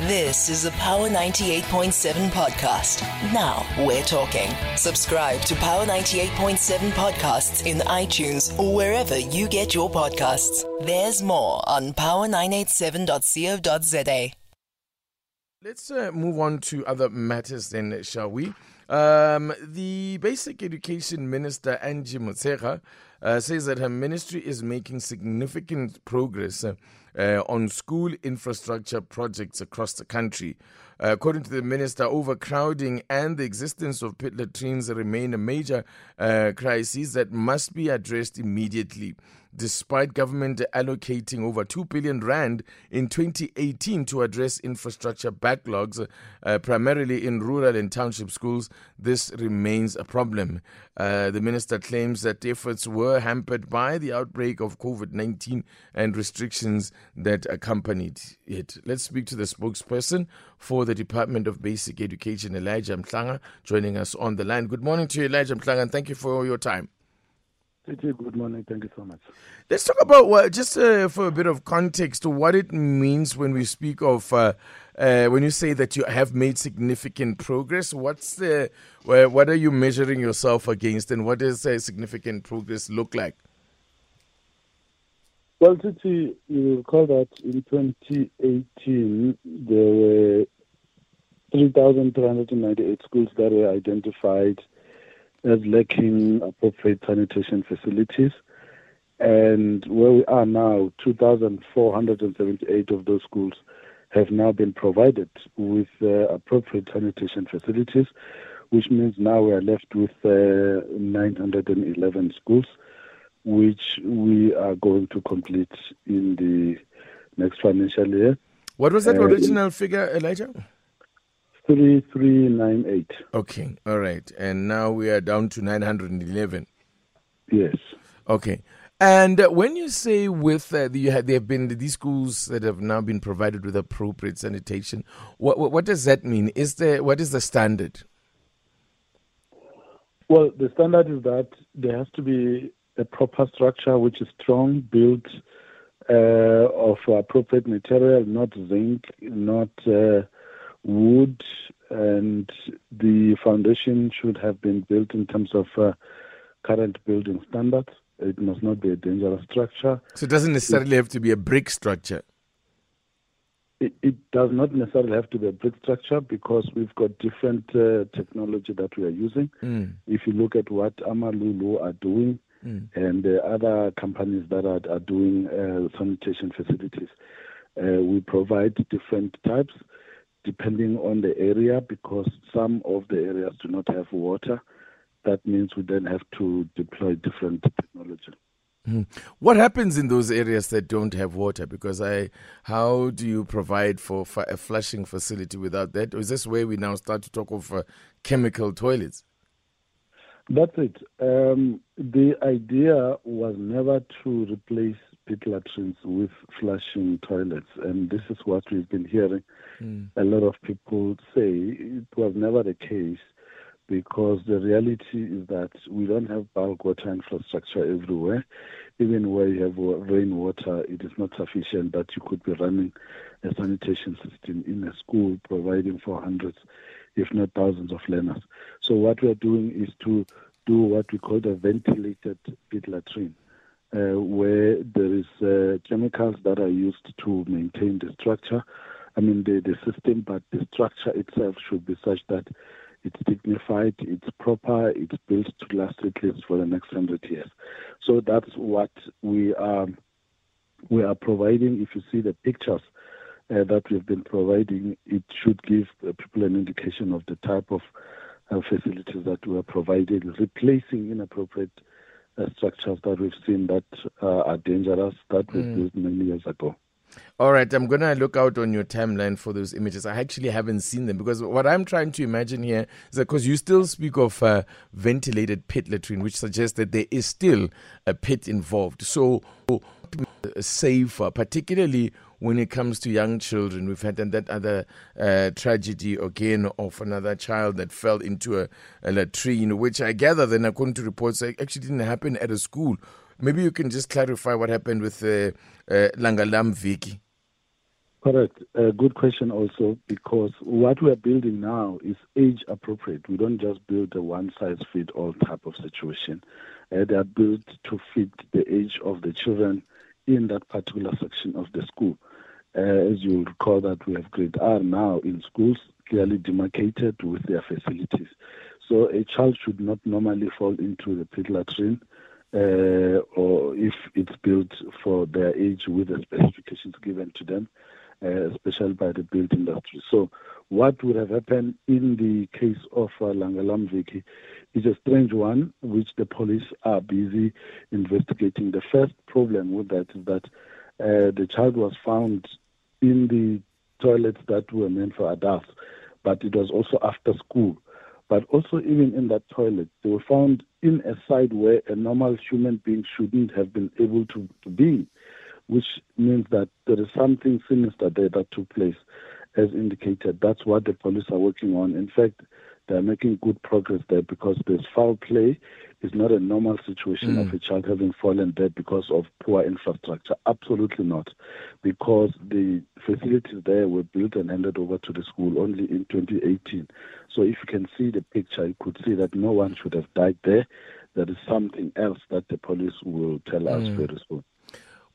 This is a Power 98.7 podcast. Now we're talking. Subscribe to Power 98.7 podcasts in iTunes or wherever you get your podcasts. There's more on power987.co.za. Let's uh, move on to other matters then, shall we? Um, the Basic Education Minister, Angie Motshekga, uh, says that her ministry is making significant progress uh, uh, on school infrastructure projects across the country. Uh, according to the minister, overcrowding and the existence of pit latrines remain a major uh, crisis that must be addressed immediately despite government allocating over 2 billion rand in 2018 to address infrastructure backlogs, uh, primarily in rural and township schools, this remains a problem. Uh, the minister claims that efforts were hampered by the outbreak of COVID 19 and restrictions that accompanied it. Let's speak to the spokesperson for the Department of Basic Education, Elijah Mhlanga, joining us on the line. Good morning to you, Elijah Mhlanga, and thank you for your time. Good morning. Thank you so much. Let's talk about what, just uh, for a bit of context, what it means when we speak of uh, uh, when you say that you have made significant progress. What's the what are you measuring yourself against, and what does significant progress look like? Well, Titi, you recall that in 2018 there were 3,398 schools that were identified as lacking appropriate sanitation facilities. And where we are now, 2,478 of those schools have now been provided with uh, appropriate sanitation facilities, which means now we are left with uh, 911 schools, which we are going to complete in the next financial year. What was that uh, original figure, Elijah? 3398. Okay, all right. And now we are down to 911. Yes. Okay. And when you say with uh, the, have, there have been these schools that have now been provided with appropriate sanitation, what, what, what does that mean? Is there what is the standard? Well, the standard is that there has to be a proper structure which is strong, built uh, of appropriate material, not zinc, not uh, wood and the foundation should have been built in terms of uh, current building standards. It must not be a dangerous structure. So it doesn't necessarily it, have to be a brick structure. It, it, does not necessarily have to be a brick structure because we've got different uh, technology that we are using. Mm. If you look at what Amalooloo are doing mm. and the other companies that are, are doing uh, sanitation facilities, uh, we provide different types depending on the area, because some of the areas do not have water. That means we then have to deploy different technology. Mm-hmm. What happens in those areas that don't have water? Because I, how do you provide for, for a flushing facility without that? Or is this where we now start to talk of uh, chemical toilets? That's it. Um, the idea was never to replace pit latrines with flushing toilets, and this is what we've been hearing. Mm. A lot of people say it was never the case because the reality is that we don't have bulk water infrastructure everywhere. Even where you have rainwater, it is not sufficient that you could be running a sanitation system in a school providing for hundreds, if not thousands of learners. So what we are doing is to do what we call a ventilated pit latrine uh, where there is uh, chemicals that are used to maintain the structure. I mean the, the system, but the structure itself should be such that it's dignified, it's proper, it's built to last at least for the next hundred years. So that's what we are we are providing. If you see the pictures uh, that we've been providing, it should give people an indication of the type of uh, facilities that we are providing, replacing inappropriate structures that we've seen that uh, are dangerous that were mm. built many years ago. All right, I'm going to look out on your timeline for those images. I actually haven't seen them because what I'm trying to imagine here is that because you still speak of uh, ventilated pit latrine, which suggests that there is still a pit involved. So, safer, particularly when it comes to young children. We've had that other uh, tragedy again of another child that fell into a, a latrine, which I gather then, according to reports, actually didn't happen at a school. Maybe you can just clarify what happened with uh, uh, Langalam Viki. Correct. A good question also because what we are building now is age appropriate. We don't just build a one size fit all type of situation. Uh, they are built to fit the age of the children in that particular section of the school. Uh, as you recall that we have grade R now in schools clearly demarcated with their facilities. So a child should not normally fall into the pit latrine uh, or if it's built for their age with the specifications given to them, uh, especially by the built industry. So what would have happened in the case of uh, Langalam Viki is a strange one, which the police are busy investigating. The first problem with that is that uh, the child was found in the toilets that were meant for adults, but it was also after school. But also, even in that toilet, they were found in a side where a normal human being shouldn't have been able to, to be, which means that there is something sinister there that took place, as indicated. That's what the police are working on. In fact, they're making good progress there because there's foul play is not a normal situation mm. of a child having fallen dead because of poor infrastructure. Absolutely not. Because the facilities there were built and handed over to the school only in 2018. So if you can see the picture, you could see that no one should have died there. There is something else that the police will tell us mm. very soon.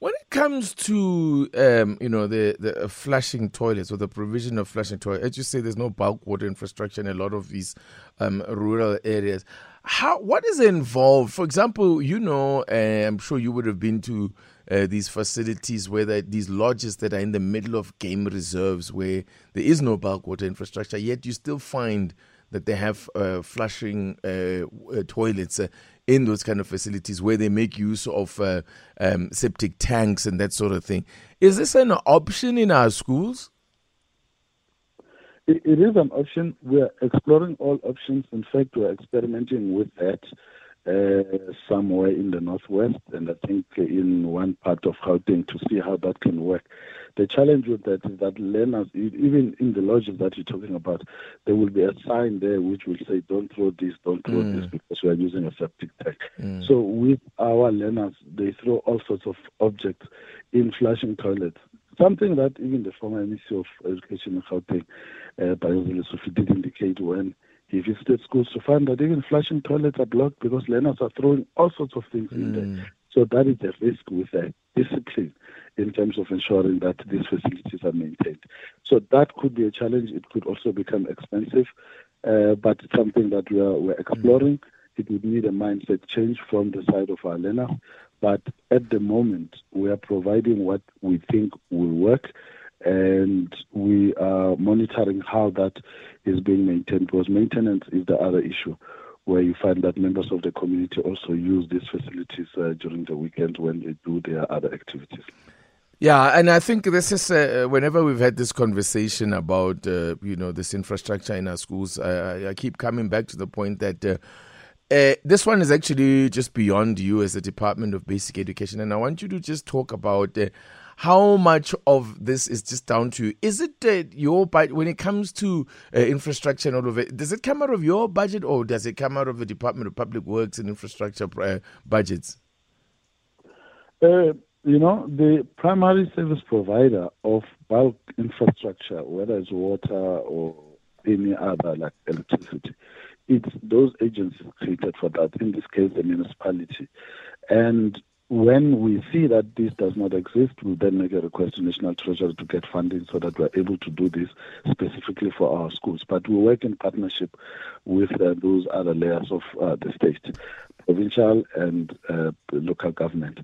When it comes to um, you know the the flushing toilets or the provision of flushing toilets, as you say, there's no bulk water infrastructure in a lot of these um, rural areas. How what is involved? For example, you know, uh, I'm sure you would have been to uh, these facilities where the, these lodges that are in the middle of game reserves where there is no bulk water infrastructure, yet you still find that they have uh, flushing uh, uh, toilets uh, in those kind of facilities where they make use of uh, um, septic tanks and that sort of thing. Is this an option in our schools? it, it is an option. We are exploring all options. In fact, we are experimenting with that uh, somewhere in the northwest, and I think in one part of Gauteng to see how that can work. The challenge with that is that learners, even in the lodges that you're talking about, there will be a sign there which will say, "Don't throw this, don't throw mm. this," because we are using a septic tank. Mm. So with our learners, they throw all sorts of objects in flushing toilets. Something that even the former Ministry of Education in Gauteng, uh, Bayozile did indicate when he visited schools to find that even flushing toilets are blocked because learners are throwing all sorts of things mm. in there. Mm. So that is a risk with a discipline in terms of ensuring that these facilities are maintained. So that could be a challenge. It could also become expensive, uh, but it's something that we are we're exploring. It would need a mindset change from the side of our learners. But at the moment, we are providing what we think will work and we are monitoring how that is being maintained because maintenance is the other issue where you find that members of the community also use these facilities uh, during the weekend when they do their other activities. Yeah, and I think this is uh, whenever we've had this conversation about uh, you know this infrastructure in our schools, I, I, keep coming back to the point that uh, uh, this one is actually just beyond you as the Department of Basic Education, and I want you to just talk about uh, how much of this is just down to is it uh, your budget when it comes to uh, infrastructure and all of it does it come out of your budget or does it come out of the department of public works and infrastructure uh, budgets? Uh, you know the primary service provider of bulk infrastructure whether it's water or any other like electricity it's those agencies created for that in this case the municipality and when we see that this does not exist, we then make a request to National Treasury to get funding so that we're able to do this specifically for our schools. But we work in partnership with uh, those other layers of uh, the state, provincial and uh, local government.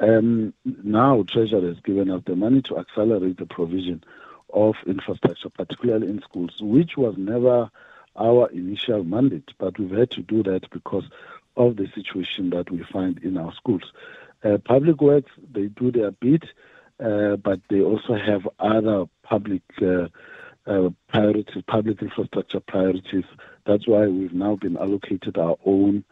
Um, now, Treasury has given us the money to accelerate the provision of infrastructure, particularly in schools, which was never our initial mandate, but we've had to do that because of the situation that we find in our schools. Uh, public works, they do their bit, uh, but they also have other public uh, uh, priorities, public infrastructure priorities. That's why we've now been allocated our own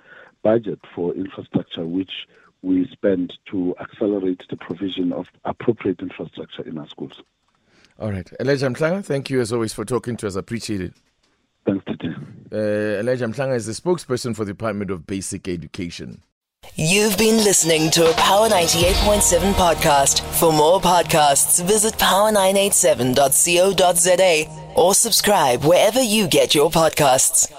budget for infrastructure, which we spend to accelerate the provision of appropriate infrastructure in our schools. All right. Elijah Mhlanga, thank you as always for talking to us. Appreciate it. Thanks, Titi. Uh, Elijah Mhlanga is the spokesperson for the Department of Basic Education. You've been listening to a Power 98.7 podcast. For more podcasts, visit power987.co.za or subscribe wherever you get your podcasts.